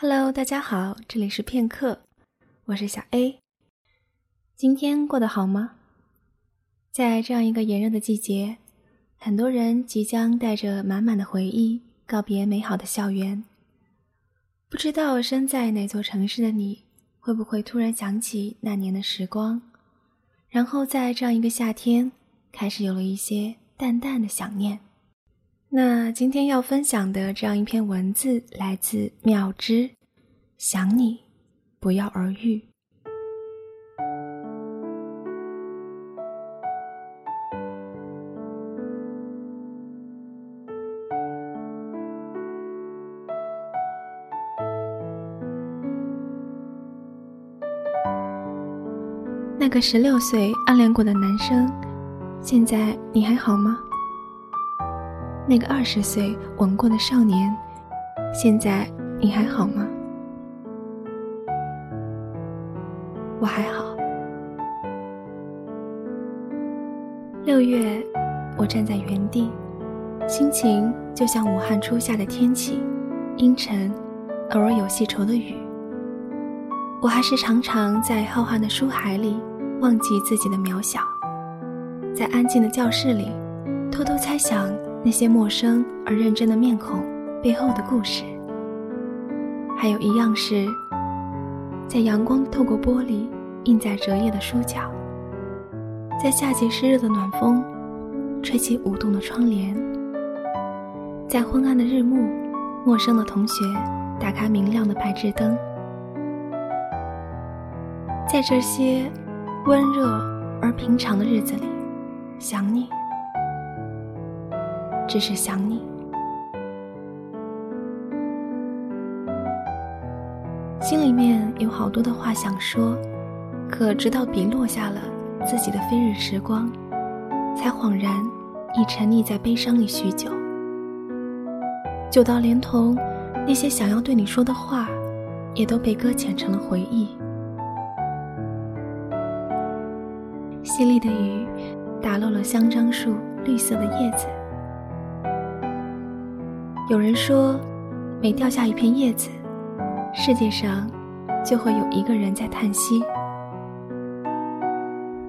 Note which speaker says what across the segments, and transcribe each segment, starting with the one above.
Speaker 1: Hello，大家好，这里是片刻，我是小 A。今天过得好吗？在这样一个炎热的季节，很多人即将带着满满的回忆告别美好的校园。不知道身在哪座城市的你，会不会突然想起那年的时光，然后在这样一个夏天，开始有了一些淡淡的想念。那今天要分享的这样一篇文字来自妙之，想你，不药而愈。那个十六岁暗恋过的男生，现在你还好吗？那个二十岁吻过的少年，现在你还好吗？我还好。六月，我站在原地，心情就像武汉初夏的天气，阴沉，偶尔有细稠的雨。我还是常常在浩瀚的书海里忘记自己的渺小，在安静的教室里偷偷猜想。那些陌生而认真的面孔背后的故事，还有一样是，在阳光透过玻璃映在折页的书角，在夏季湿热的暖风吹起舞动的窗帘，在昏暗的日暮，陌生的同学打开明亮的白炽灯，在这些温热而平常的日子里，想你。只是想你，心里面有好多的话想说，可直到笔落下了自己的飞日时光，才恍然已沉溺在悲伤里许久，久到连同那些想要对你说的话，也都被搁浅成了回忆。淅沥的雨打落了香樟树绿色的叶子。有人说，每掉下一片叶子，世界上就会有一个人在叹息。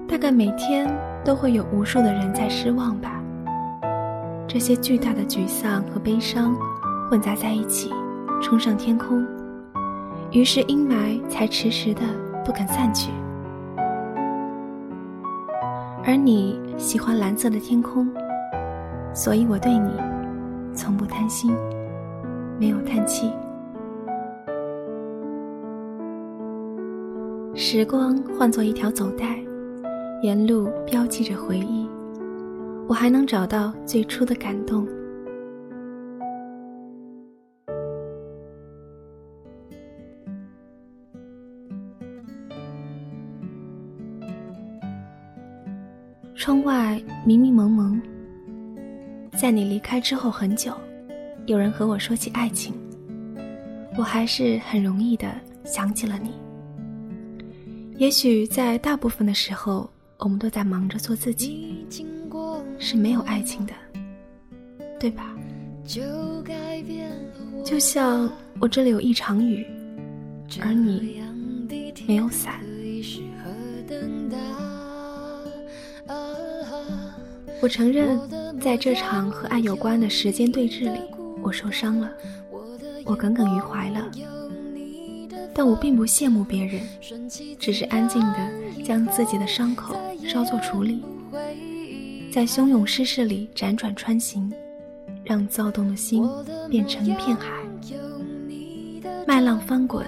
Speaker 1: 大概每天都会有无数的人在失望吧。这些巨大的沮丧和悲伤混杂在一起，冲上天空，于是阴霾才迟迟的不肯散去。而你喜欢蓝色的天空，所以我对你。从不贪心，没有叹气。时光换作一条走带，沿路标记着回忆，我还能找到最初的感动。窗外迷迷蒙蒙。在你离开之后很久，有人和我说起爱情，我还是很容易的想起了你。也许在大部分的时候，我们都在忙着做自己，是没有爱情的，对吧？就像我这里有一场雨，而你没有伞。我承认。在这场和爱有关的时间对峙里，我受伤了，我耿耿于怀了。但我并不羡慕别人，只是安静地将自己的伤口稍作处理，在汹涌世事里辗转穿行，让躁动的心变成一片海，麦浪翻滚，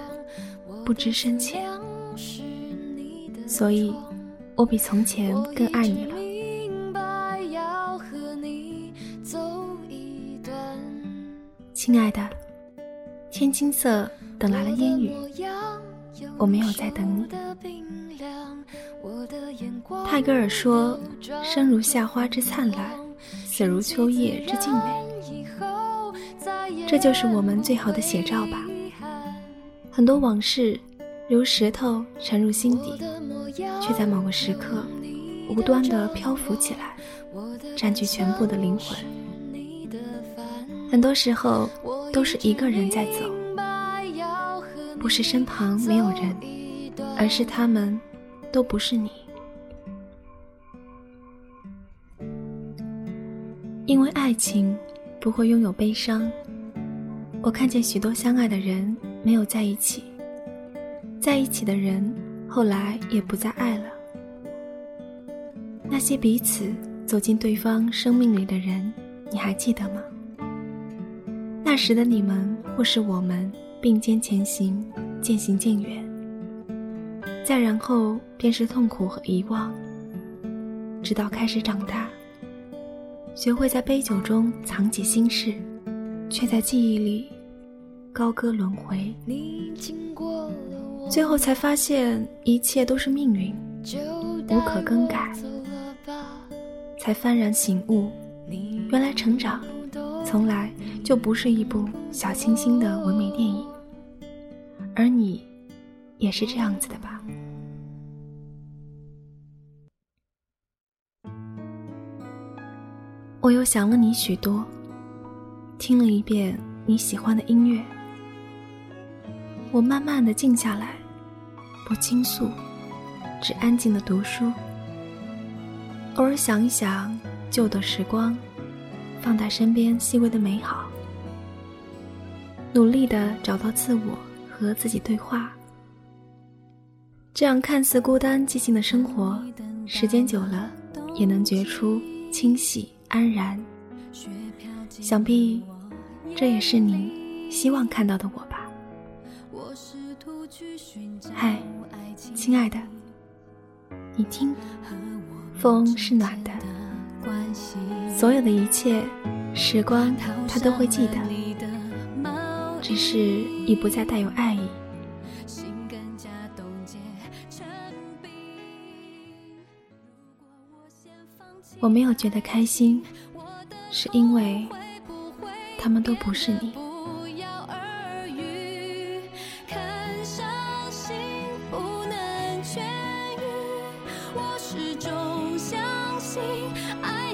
Speaker 1: 不知深浅。所以，我比从前更爱你了。亲爱的，天青色等来了烟雨，我没有在等你。泰戈尔说：“生如夏花之灿烂，死如秋叶之静美。”这就是我们最好的写照吧。很多往事如石头沉入心底，却在某个时刻无端的漂浮起来，占据全部的灵魂。很多时候都是一个人在走，不是身旁没有人，而是他们都不是你。因为爱情不会拥有悲伤，我看见许多相爱的人没有在一起，在一起的人后来也不再爱了。那些彼此走进对方生命里的人，你还记得吗？那时的你们或是我们并肩前行，渐行渐远。再然后便是痛苦和遗忘，直到开始长大。学会在杯酒中藏起心事，却在记忆里高歌轮回。最后才发现一切都是命运，无可更改。才幡然醒悟，原来成长从来就不是一部小清新的唯美电影。而你，也是这样子的吧？我又想了你许多，听了一遍你喜欢的音乐。我慢慢的静下来，不倾诉，只安静的读书。偶尔想一想旧的时光，放大身边细微的美好，努力的找到自我和自己对话。这样看似孤单寂静的生活，时间久了也能觉出清喜。安然，想必这也是你希望看到的我吧。嗨，亲爱的，你听，风是暖的，所有的一切时光，他都会记得，只是已不再带有爱意。我没有觉得开心，是因为他们都不是你。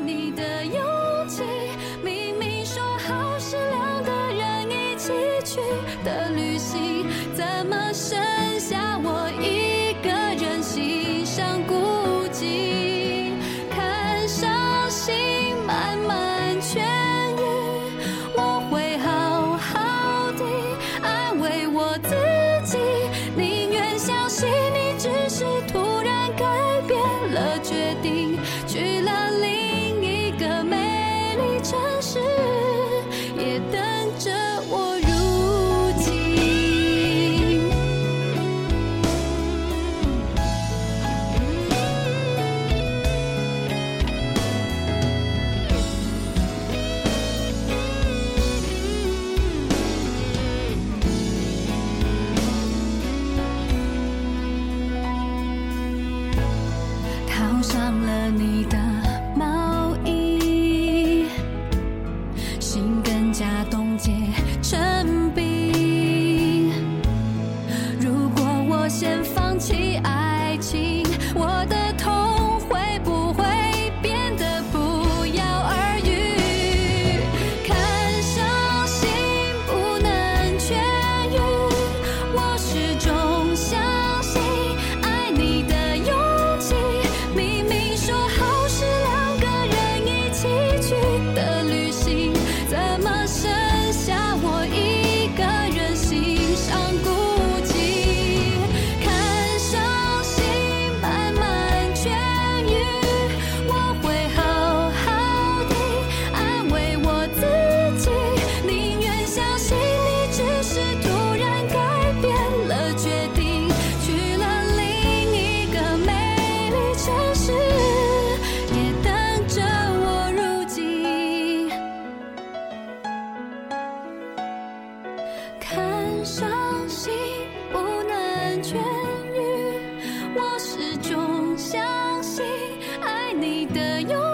Speaker 2: 你的你的你的拥